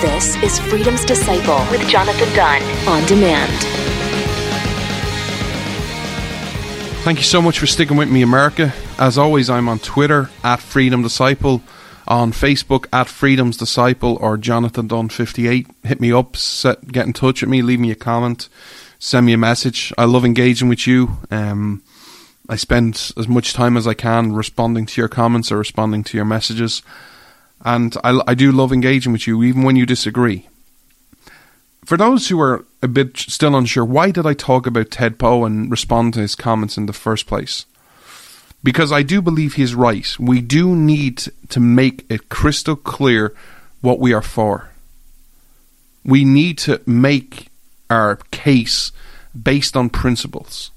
This is Freedom's Disciple with Jonathan Dunn on demand. Thank you so much for sticking with me, America. As always, I'm on Twitter at Freedom Disciple, on Facebook at Freedom's Disciple or Jonathan Dunn58. Hit me up, set, get in touch with me, leave me a comment, send me a message. I love engaging with you. Um, I spend as much time as I can responding to your comments or responding to your messages. And I, I do love engaging with you, even when you disagree. For those who are a bit still unsure, why did I talk about Ted Poe and respond to his comments in the first place? Because I do believe he's right. We do need to make it crystal clear what we are for. We need to make our case based on principles.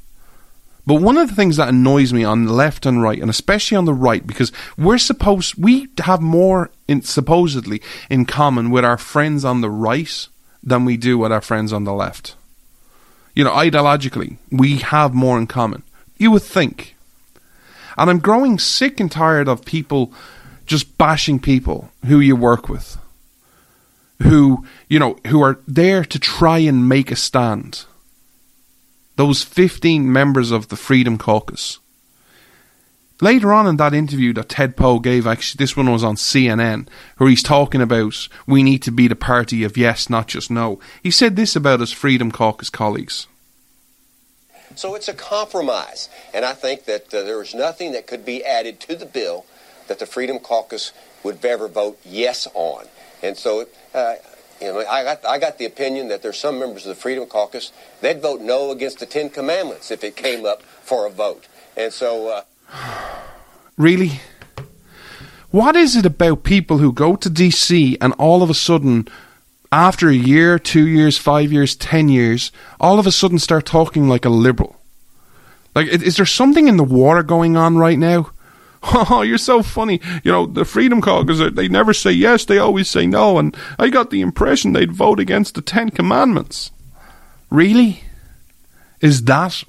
But one of the things that annoys me on the left and right, and especially on the right, because we're supposed we have more in, supposedly in common with our friends on the right than we do with our friends on the left. You know, ideologically, we have more in common. You would think. And I'm growing sick and tired of people just bashing people who you work with, who, you know, who are there to try and make a stand those 15 members of the Freedom Caucus. Later on in that interview that Ted Poe gave, actually, this one was on CNN, where he's talking about we need to be the party of yes, not just no. He said this about his Freedom Caucus colleagues. So it's a compromise, and I think that uh, there is nothing that could be added to the bill that the Freedom Caucus would ever vote yes on. And so uh, you know, I got, I got the opinion that there's some members of the Freedom Caucus, they'd vote no against the Ten Commandments if it came up for a vote. And so. Uh, really? What is it about people who go to DC and all of a sudden, after a year, two years, five years, ten years, all of a sudden start talking like a liberal? Like, is there something in the water going on right now? Oh, you're so funny. You know, the Freedom Caucus, they never say yes, they always say no. And I got the impression they'd vote against the Ten Commandments. Really? Is that,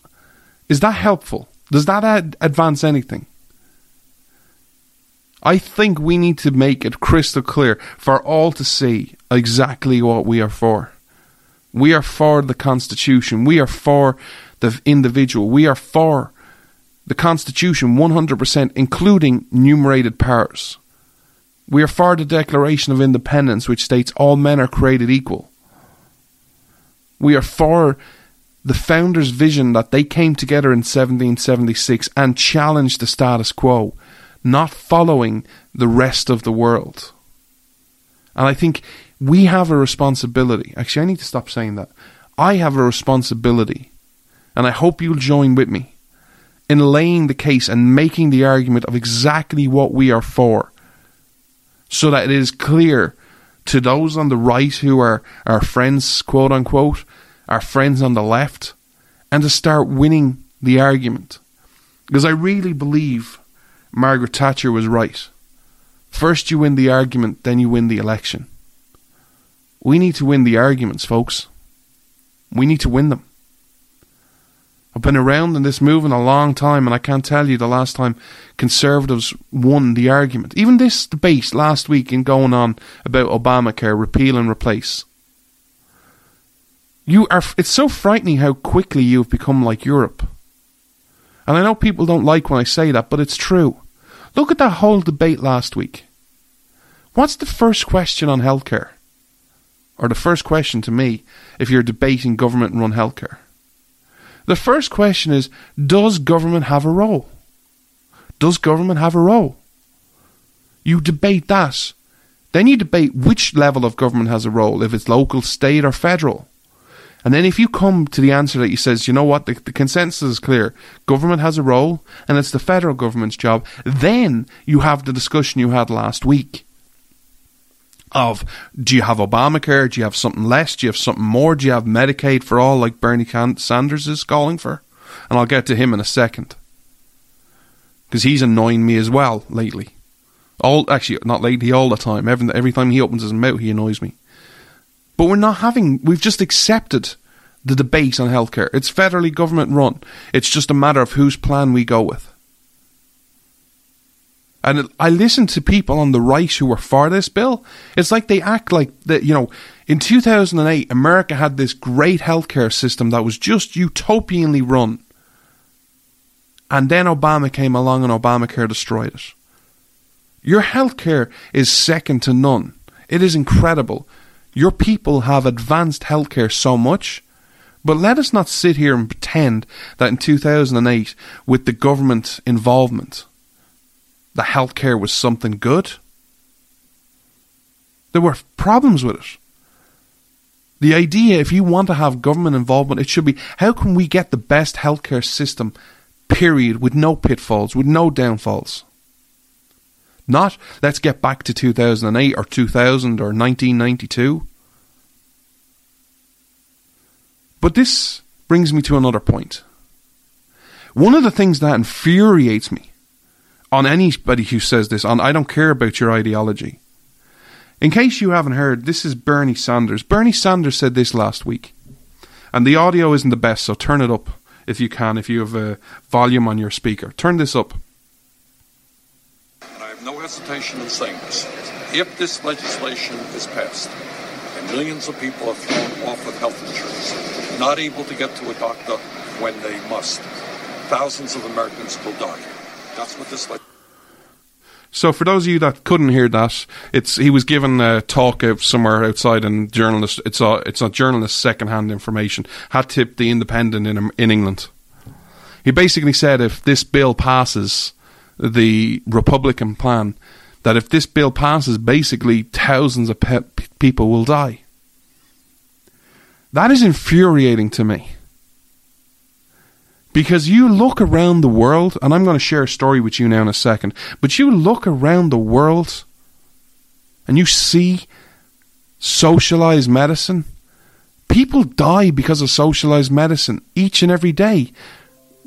is that helpful? Does that ad- advance anything? I think we need to make it crystal clear for all to see exactly what we are for. We are for the Constitution. We are for the individual. We are for the Constitution 100%, including enumerated powers. We are for the Declaration of Independence, which states all men are created equal. We are for the founders' vision that they came together in 1776 and challenged the status quo, not following the rest of the world. And I think we have a responsibility. Actually, I need to stop saying that. I have a responsibility, and I hope you'll join with me in laying the case and making the argument of exactly what we are for, so that it is clear to those on the right who are our friends, quote unquote, our friends on the left, and to start winning the argument. Because I really believe Margaret Thatcher was right. First, you win the argument, then you win the election. We need to win the arguments, folks. We need to win them. I've been around in this movement a long time, and I can't tell you the last time Conservatives won the argument. Even this debate last week in going on about Obamacare, repeal and replace. You are. It's so frightening how quickly you've become like Europe. And I know people don't like when I say that, but it's true. Look at that whole debate last week. What's the first question on healthcare? Or the first question to me, if you're debating government run healthcare? The first question is Does government have a role? Does government have a role? You debate that. Then you debate which level of government has a role, if it's local, state, or federal. And then if you come to the answer that you says, you know what, the, the, consensus is clear, government has a role, and it's the federal government's job, then you have the discussion you had last week of do you have Obamacare? Do you have something less? Do you have something more? Do you have Medicaid for all, like Bernie Sanders is calling for? And I'll get to him in a second because he's annoying me as well lately. All actually, not lately, all the time. Every every time he opens his mouth, he annoys me. But we're not having. We've just accepted the debate on healthcare. It's federally government run. It's just a matter of whose plan we go with. And I listen to people on the right who are for this bill. It's like they act like that, you know, in 2008, America had this great healthcare system that was just utopianly run. And then Obama came along and Obamacare destroyed it. Your healthcare is second to none. It is incredible. Your people have advanced healthcare so much. But let us not sit here and pretend that in 2008, with the government involvement, the healthcare was something good. There were problems with it. The idea, if you want to have government involvement, it should be how can we get the best healthcare system, period, with no pitfalls, with no downfalls? Not let's get back to 2008 or 2000 or 1992. But this brings me to another point. One of the things that infuriates me on anybody who says this, on I don't care about your ideology. In case you haven't heard, this is Bernie Sanders. Bernie Sanders said this last week. And the audio isn't the best, so turn it up if you can, if you have a volume on your speaker. Turn this up. Have no hesitation in saying this. If this legislation is passed, and millions of people are thrown off of health insurance, not able to get to a doctor when they must, thousands of Americans will die. That's what this like. So, for those of you that couldn't hear that, it's he was given a talk out somewhere outside, and journalist. It's a it's a journalist secondhand information. Had tipped the Independent in in England. He basically said if this bill passes, the Republican plan, that if this bill passes, basically thousands of pe- people will die. That is infuriating to me. Because you look around the world, and I'm going to share a story with you now in a second, but you look around the world and you see socialized medicine. People die because of socialized medicine each and every day.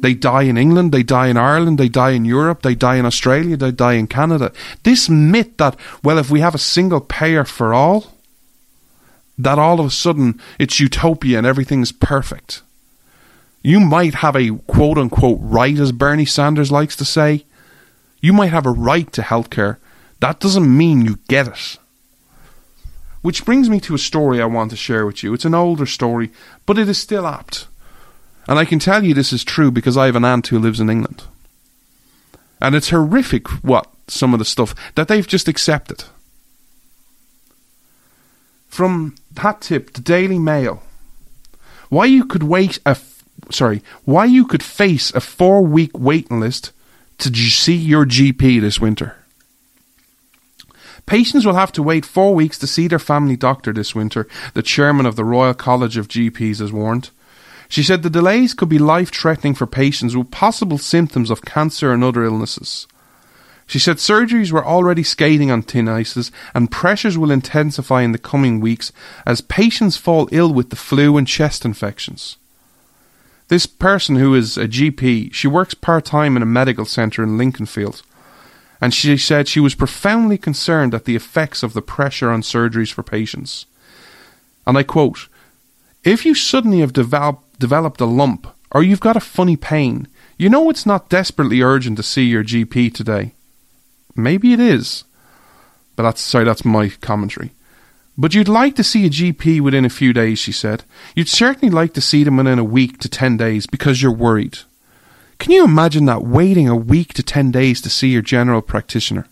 They die in England, they die in Ireland, they die in Europe, they die in Australia, they die in Canada. This myth that, well, if we have a single payer for all, that all of a sudden it's utopia and everything's perfect. You might have a quote unquote right, as Bernie Sanders likes to say. You might have a right to healthcare. That doesn't mean you get it. Which brings me to a story I want to share with you. It's an older story, but it is still apt. And I can tell you this is true because I have an aunt who lives in England. And it's horrific what some of the stuff that they've just accepted. From that tip, the Daily Mail. Why you could wait a sorry, why you could face a four week waiting list to see your GP this winter. Patients will have to wait four weeks to see their family doctor this winter, the chairman of the Royal College of GPs has warned. She said the delays could be life threatening for patients with possible symptoms of cancer and other illnesses. She said surgeries were already skating on thin ices and pressures will intensify in the coming weeks as patients fall ill with the flu and chest infections. This person who is a GP, she works part time in a medical centre in Lichfield. And she said she was profoundly concerned at the effects of the pressure on surgeries for patients. And I quote If you suddenly have develop, developed a lump or you've got a funny pain, you know it's not desperately urgent to see your GP today. Maybe it is. But that's sorry, that's my commentary. But you'd like to see a GP within a few days, she said. You'd certainly like to see them within a week to 10 days because you're worried. Can you imagine that waiting a week to 10 days to see your general practitioner?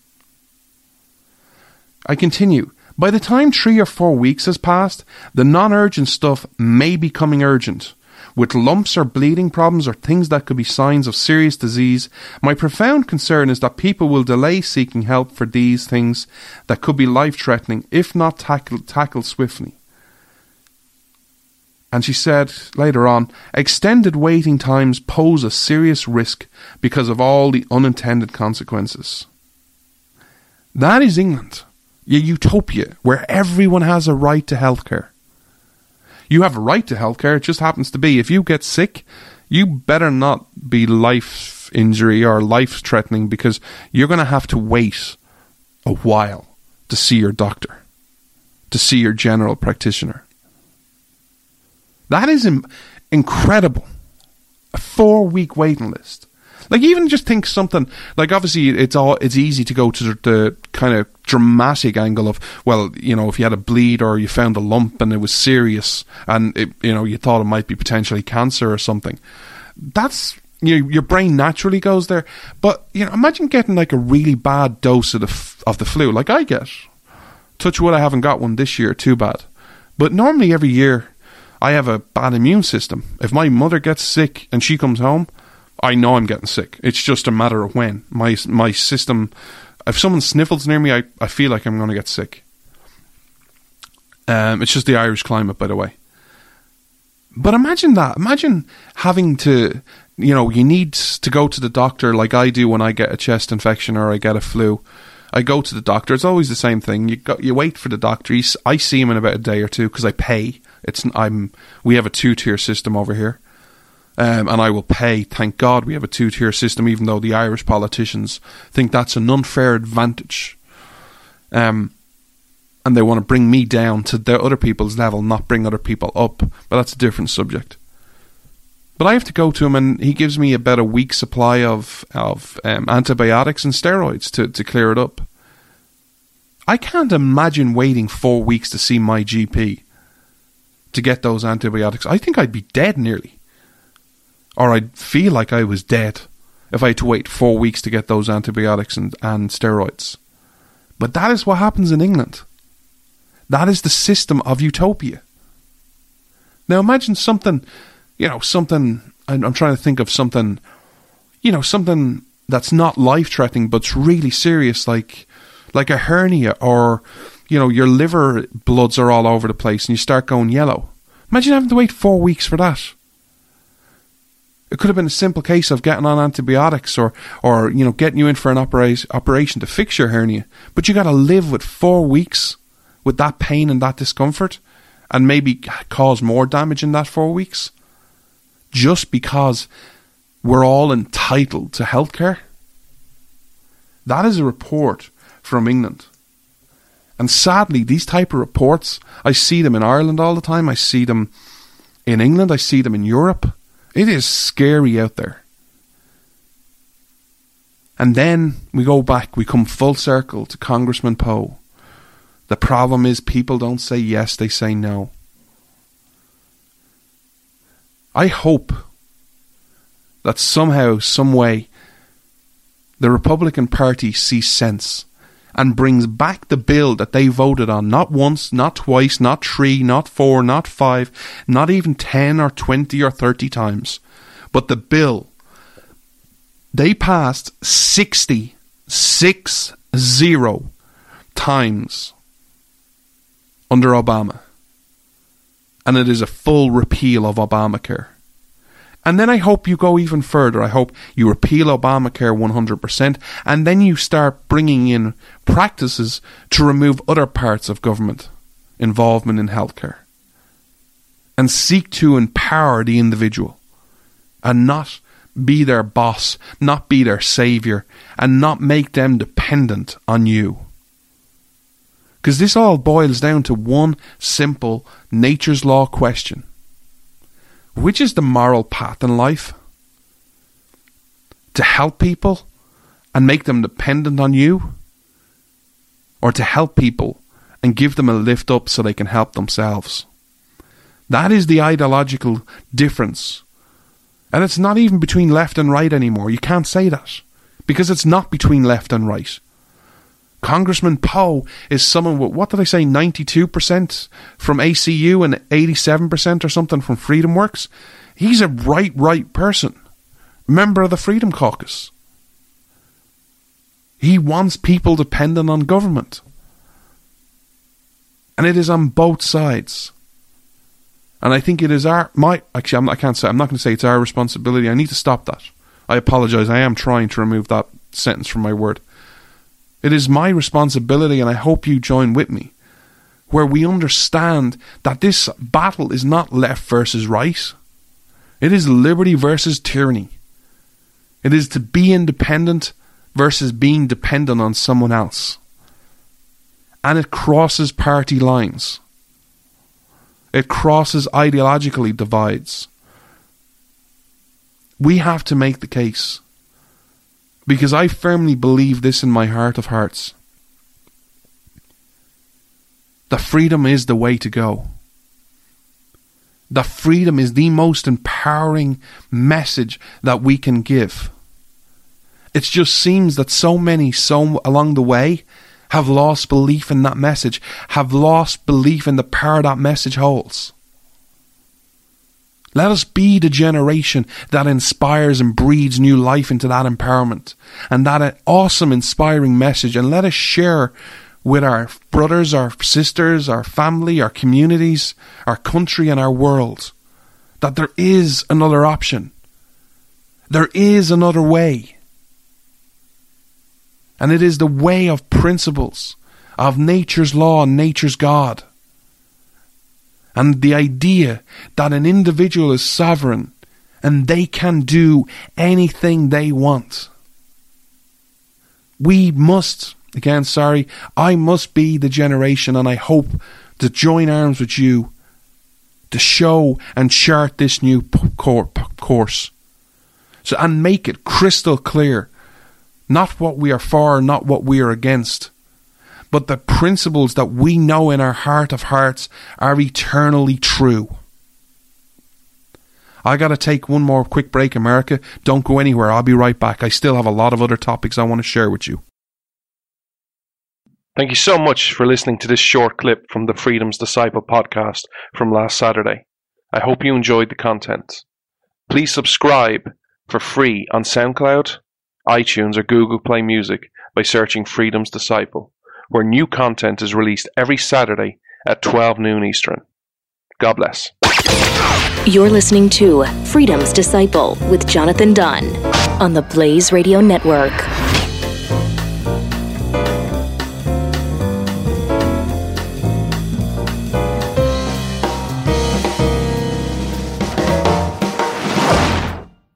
I continue. By the time three or four weeks has passed, the non urgent stuff may be becoming urgent. With lumps or bleeding problems or things that could be signs of serious disease, my profound concern is that people will delay seeking help for these things that could be life threatening if not tackled, tackled swiftly. And she said later on, extended waiting times pose a serious risk because of all the unintended consequences. That is England, a utopia where everyone has a right to healthcare. You have a right to healthcare. It just happens to be if you get sick, you better not be life injury or life threatening because you're going to have to wait a while to see your doctor, to see your general practitioner. That is Im- incredible. A four week waiting list. Like even just think something like obviously it's all it's easy to go to the, kind of dramatic angle of well you know if you had a bleed or you found a lump and it was serious and it, you know you thought it might be potentially cancer or something. That's you know, your brain naturally goes there. But you know imagine getting like a really bad dose of the f- of the flu like I get. Touch wood, I haven't got one this year. Too bad. But normally every year I have a bad immune system. If my mother gets sick and she comes home, I know I'm getting sick. It's just a matter of when. My my system. If someone sniffles near me, I, I feel like I'm going to get sick. Um, it's just the Irish climate, by the way. But imagine that. Imagine having to, you know, you need to go to the doctor like I do when I get a chest infection or I get a flu. I go to the doctor. It's always the same thing. You go, you wait for the doctor. I see him in about a day or two because I pay. It's I'm we have a two tier system over here um, and I will pay. Thank God we have a two tier system, even though the Irish politicians think that's an unfair advantage. Um, and they want to bring me down to the other people's level, not bring other people up. But that's a different subject. But I have to go to him, and he gives me about a week's supply of of um, antibiotics and steroids to, to clear it up. I can't imagine waiting four weeks to see my GP to get those antibiotics. I think I'd be dead nearly or I'd feel like I was dead if I had to wait four weeks to get those antibiotics and, and steroids. But that is what happens in England. That is the system of utopia. Now imagine something, you know, something, I'm, I'm trying to think of something, you know, something that's not life threatening but's really serious, like, like a hernia or, you know, your liver bloods are all over the place and you start going yellow. Imagine having to wait four weeks for that. It could have been a simple case of getting on antibiotics or, or you know, getting you in for an opera- operation to fix your hernia. But you got to live with four weeks with that pain and that discomfort and maybe cause more damage in that four weeks just because we're all entitled to healthcare. That is a report from England. And sadly, these type of reports, I see them in Ireland all the time. I see them in England. I see them in Europe. It is scary out there. And then we go back, we come full circle to Congressman Poe. The problem is people don't say yes, they say no. I hope that somehow, some way, the Republican Party sees sense and brings back the bill that they voted on not once, not twice, not three, not four, not five, not even 10 or 20 or 30 times, but the bill they passed 60, six zero times under Obama. And it is a full repeal of Obamacare. And then I hope you go even further. I hope you repeal Obamacare 100% and then you start bringing in practices to remove other parts of government involvement in healthcare and seek to empower the individual and not be their boss, not be their savior, and not make them dependent on you. Because this all boils down to one simple nature's law question Which is the moral path in life? To help people and make them dependent on you? Or to help people and give them a lift up so they can help themselves? That is the ideological difference. And it's not even between left and right anymore. You can't say that. Because it's not between left and right. Congressman Poe is someone with, what did I say, 92% from ACU and 87% or something from Freedom Works? He's a right, right person. Member of the Freedom Caucus. He wants people dependent on government. And it is on both sides. And I think it is our, my, actually, I'm, I can't say, I'm not going to say it's our responsibility. I need to stop that. I apologize. I am trying to remove that sentence from my word. It is my responsibility, and I hope you join with me, where we understand that this battle is not left versus right. It is liberty versus tyranny. It is to be independent versus being dependent on someone else. And it crosses party lines. It crosses ideologically divides. We have to make the case because I firmly believe this in my heart of hearts. The freedom is the way to go. The freedom is the most empowering message that we can give. It just seems that so many, so along the way, have lost belief in that message, have lost belief in the power that message holds. Let us be the generation that inspires and breathes new life into that empowerment and that awesome, inspiring message. And let us share with our brothers, our sisters, our family, our communities, our country, and our world that there is another option. There is another way. And it is the way of principles, of nature's law and nature's God and the idea that an individual is sovereign and they can do anything they want. We must, again, sorry, I must be the generation, and I hope to join arms with you to show and chart this new course. So, and make it crystal clear not what we are for, not what we are against, but the principles that we know in our heart of hearts are eternally true. I got to take one more quick break, America. Don't go anywhere. I'll be right back. I still have a lot of other topics I want to share with you. Thank you so much for listening to this short clip from the Freedom's Disciple podcast from last Saturday. I hope you enjoyed the content. Please subscribe for free on SoundCloud, iTunes, or Google Play Music by searching Freedom's Disciple where new content is released every Saturday at 12 noon Eastern. God bless. You're listening to Freedom's Disciple with Jonathan Dunn on the Blaze Radio Network.